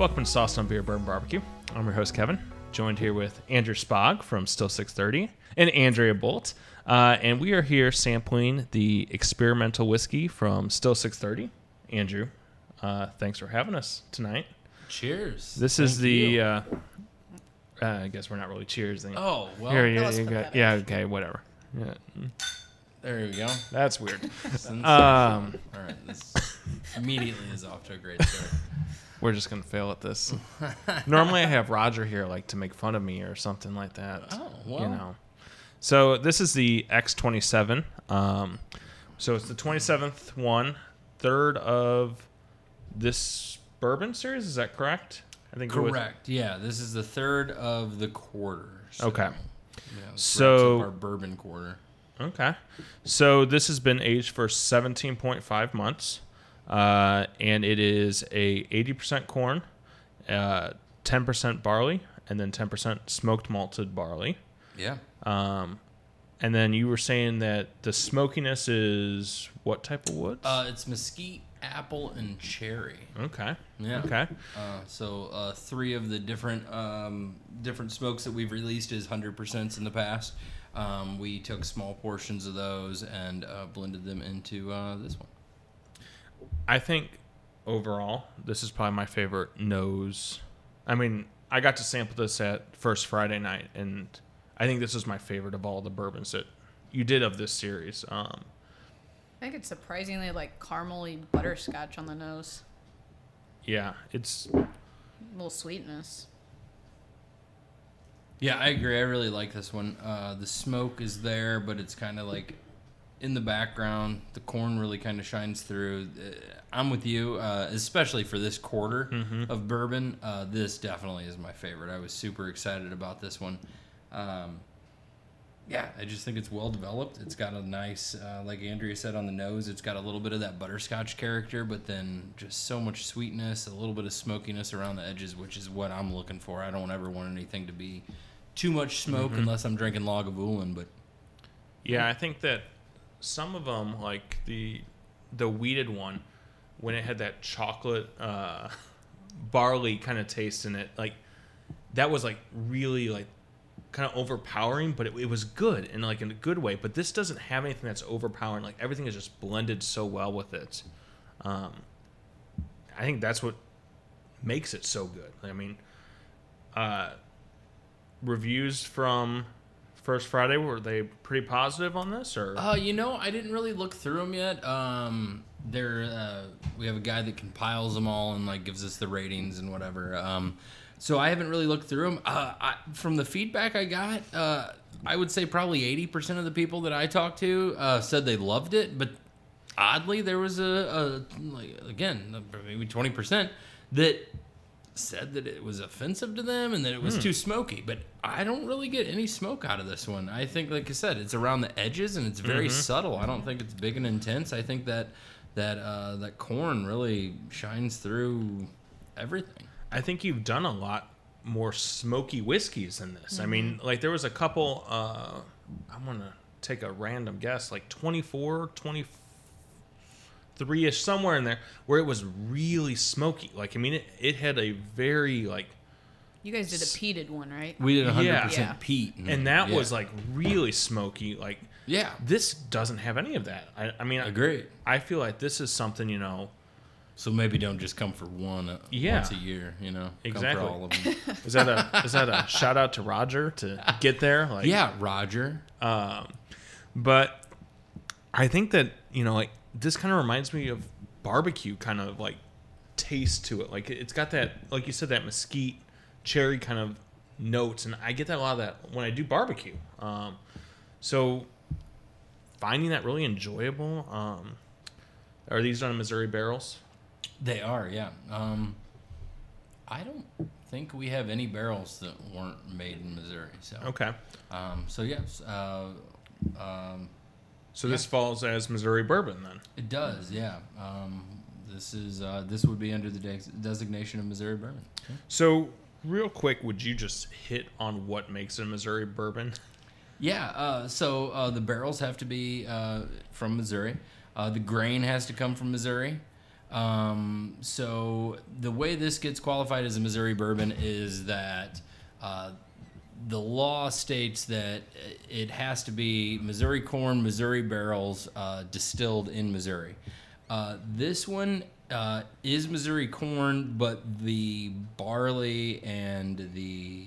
Welcome to Sauce on Beer Bourbon Barbecue. I'm your host Kevin, joined here with Andrew Spog from Still 630 and Andrea Bolt. Uh, and we are here sampling the experimental whiskey from Still 630. Andrew, uh, thanks for having us tonight. Cheers. This is Thank the. you. Uh, uh, I guess we're not really cheers. Then. oh well. Here, yeah, let's you put got- that yeah, okay, whatever. Yeah, There we go. that's weird. Um, All right. This immediately is off to a great start. We're just gonna fail at this. Normally, I have Roger here, like to make fun of me or something like that. Oh, well. you know. So this is the X27. Um, so it's the 27th one, third of this bourbon series. Is that correct? I think Correct. Yeah. This is the third of the quarter. So, Okay. Yeah, So- our bourbon quarter. Okay. So this has been aged for 17.5 months, uh, and it is a 80% corn, uh, 10% barley, and then 10% smoked malted barley. Yeah. Um, and then you were saying that the smokiness is what type of woods? Uh, it's mesquite, apple, and cherry. okay. Yeah. Okay. Uh, so uh, three of the different um, different smokes that we've released as hundred percents in the past. Um, we took small portions of those and uh, blended them into uh, this one. I think overall, this is probably my favorite nose. I mean, I got to sample this at First Friday night, and I think this is my favorite of all the bourbons that you did of this series. Um, I think it's surprisingly like caramely butterscotch on the nose. yeah, it's A little sweetness. Yeah, I agree. I really like this one. Uh, the smoke is there, but it's kind of like in the background. The corn really kind of shines through. Uh, I'm with you, uh, especially for this quarter of bourbon. Uh, this definitely is my favorite. I was super excited about this one. Um, yeah, I just think it's well developed. It's got a nice, uh, like Andrea said on the nose, it's got a little bit of that butterscotch character, but then just so much sweetness, a little bit of smokiness around the edges, which is what I'm looking for. I don't ever want anything to be too much smoke unless I'm drinking Lagavulin, but yeah. I think that some of them, like the the wheated one, when it had that chocolate uh, barley kind of taste in it, like that was like really like kind of overpowering, but it, it was good and like in a good way. But this doesn't have anything that's overpowering. Like everything is just blended so well with it. Um, I think that's what makes it so good. I mean, uh, reviews from First Friday were they pretty positive on this or? Uh, you know, I didn't really look through them yet. Um, there, uh, we have a guy that compiles them all and like gives us the ratings and whatever. Um, so I haven't really looked through them. Uh, I, from the feedback I got, uh, I would say probably eighty percent of the people that I talked to uh, said they loved it, but oddly, there was a, a like again maybe twenty percent that said that it was offensive to them and that it was too smoky. But I don't really get any smoke out of this one. I think, like I said, it's around the edges and it's very subtle. I don't think it's big and intense. I think that that uh, that corn really shines through everything. I think you've done a lot more smoky whiskeys than this. I mean, like there was a couple. Uh, I'm gonna take a random guess, like 24, 23 ish, somewhere in there, where it was really smoky. Like I mean, it, it had a very like, You guys did a peated one, right? We did 100% Yeah. peat, and that yeah. was like really smoky. Like yeah, this doesn't have any of that. I, I mean, I, agreed. I feel like this is something you know. So maybe don't just come for one uh, Yeah. once a year. You know, Exactly. Come for all of them. Is that a is that a shout out to Roger to get there? Like yeah, Roger. Um, but I think that you know, like this kind of reminds me of barbecue, kind of like taste to it. Like it's got that, like you said, that mesquite, cherry kind of notes, and I get that a lot of that when I do barbecue. Um, so finding that really enjoyable. Um, are these on Missouri barrels? They are, yeah. Um, I don't think we have any barrels that weren't made in Missouri. So, Okay, um, so yes, uh, so this falls as Missouri bourbon then. it does, yeah. Um, this is uh, this would be under the de- designation of Missouri bourbon. So real quick, would you just hit on what makes a Missouri bourbon? Yeah, uh, so uh, the barrels have to be uh, from Missouri. Uh, the grain has to come from Missouri. Um, so the way this gets qualified as a Missouri bourbon is that uh, the law states that it has to be Missouri corn, Missouri barrels, uh, distilled in Missouri. Uh, this one uh, is Missouri corn, but the barley and the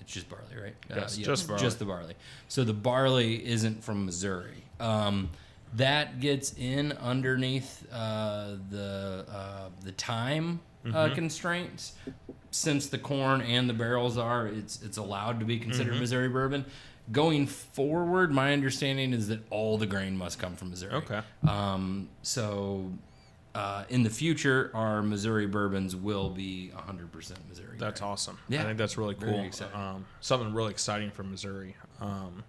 it's just barley, right? Yes, yeah, just barley. Just the barley. So the barley isn't from Missouri. Um, that gets in underneath uh, the uh, the time uh, constraints. Since the corn and the barrels are, it's it's allowed to be considered Missouri bourbon. Going forward, my understanding is that all the grain must come from Missouri. Okay. Um, so uh, in the future, our Missouri bourbons will be 100% Missouri. That's grain. awesome. Yeah. I think that's really cool. Um, something really exciting for Missouri. Um,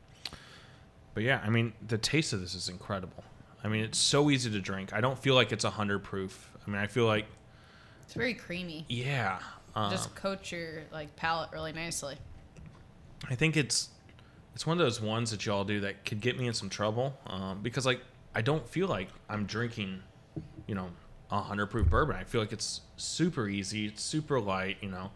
but yeah, I mean, the taste of this is incredible. I mean, it's so easy to drink. I don't feel like it's a hundred proof. I mean, I feel like It's very creamy. yeah. Um, Just coat your like palate really nicely. I think it's it's one of those ones that y'all do that could get me in some trouble um, because like I don't feel like I'm drinking, you know, a hundred proof bourbon. I feel like it's super easy. It's super light. You know,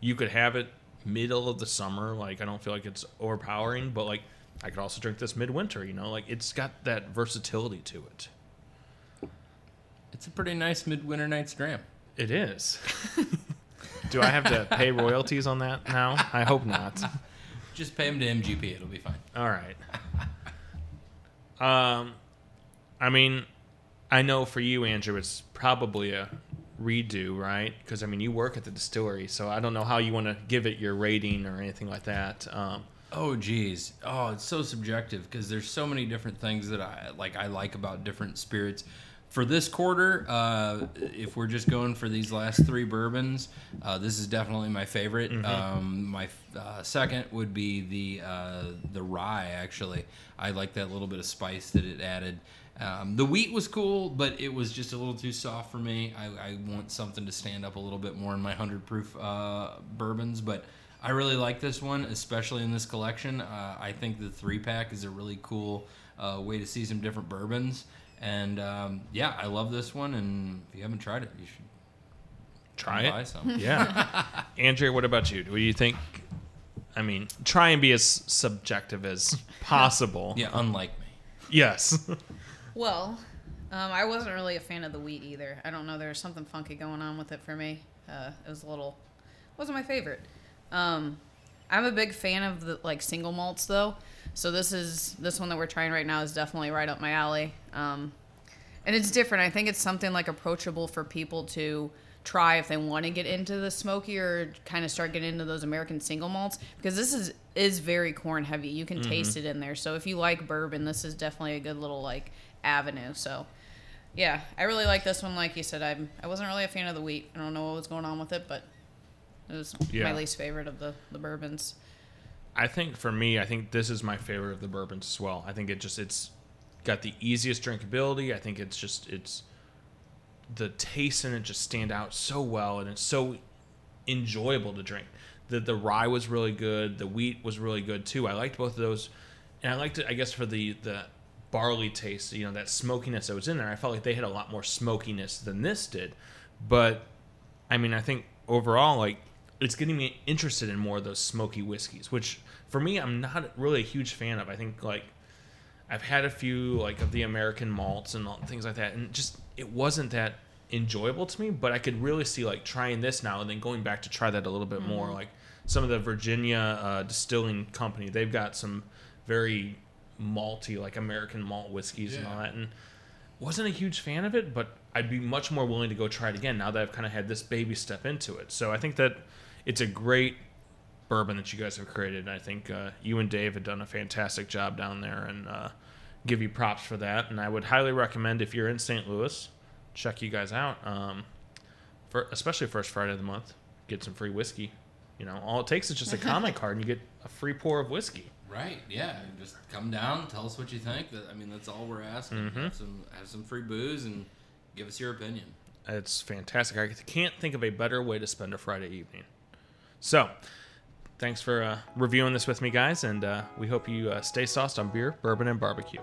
you could have it middle of the summer. Like I don't feel like it's overpowering, but like I could also drink this midwinter. You know, like it's got that versatility to it. It's a pretty nice midwinter night's dram. It is. do I have to pay royalties on that now? I hope not. Just pay them to MGP; it'll be fine. All right. Um, I mean, I know for you, Andrew, it's probably a redo, right? Because I mean, you work at the distillery, so I don't know how you want to give it your rating or anything like that. Um, Oh geez, oh it's so subjective because there's so many different things that I like. I like about different spirits. For this quarter, uh, if we're just going for these last three bourbons, uh, this is definitely my favorite. Um, my uh, second would be the uh, the rye. Actually, I like that little bit of spice that it added. Um, the wheat was cool, but it was just a little too soft for me. I, I want something to stand up a little bit more in my hundred proof uh, bourbons, but. I really like this one, especially in this collection. Uh, I think the three pack is a really cool uh, way to see some different bourbons. And um, yeah, I love this one. And if you haven't tried it, you should try come buy it. some. Yeah. Andrea, what about you? Do you think? I mean, try and be as subjective as possible. Yeah, unlike me. Yes. Well, um, I wasn't really a fan of the wheat either. I don't know. There was something funky going on with it for me. Uh, it was a little, wasn't my favorite. Um, I'm a big fan of the like single malts though. So this is this one that we're trying right now is definitely right up my alley. Um, and it's different. I think it's something like approachable for people to try if they want to get into the smoky or kind of start getting into those American single malts because this is is very corn heavy. You can taste it in there. So if you like bourbon, this is definitely a good little like avenue. So yeah, I really like this one. Like you said, I'm I wasn't really a fan of the wheat. I don't know what was going on with it, but it was Yeah. my least favorite of the the bourbons. I think for me, I think this is my favorite of the bourbons as well. I think it just it's got the easiest drinkability. I think it's just it's the taste in it just stand out so well, and it's so enjoyable to drink. The the rye was really good. The wheat was really good too. I liked both of those, and I liked it. I guess for the the barley taste, you know, that smokiness that was in there. I felt like they had a lot more smokiness than this did, but I mean, I think overall, like, it's getting me interested in more of those smoky whiskeys, which for me, I'm not really a huge fan of. I think, like, I've had a few, like, of the American malts and all, things like that, and just, it wasn't that enjoyable to me, but I could really see, like, trying this now and then going back to try that a little bit more. Like, some of the Virginia uh, distilling company, they've got some very malty, like, American malt whiskeys and all that, and wasn't a huge fan of it, but I'd be much more willing to go try it again now that I've kind of had this baby step into it. So I think that it's a great bourbon that you guys have created. And I think uh, you and Dave have done a fantastic job down there, and uh, give you props for that. And I would highly recommend if you're in St. Louis, check you guys out. Um, for especially first Friday of the month, get some free whiskey. You know, all it takes is just a comment card, and you get a free pour of whiskey. Right. Yeah. Just come down, tell us what you think. That I mean, that's all we're asking. Have some have some free booze and give us your opinion. It's fantastic. I can't think of a better way to spend a Friday evening. So, thanks for uh, reviewing this with me, guys, and uh, we hope you uh, stay sauced on beer, bourbon, and barbecue.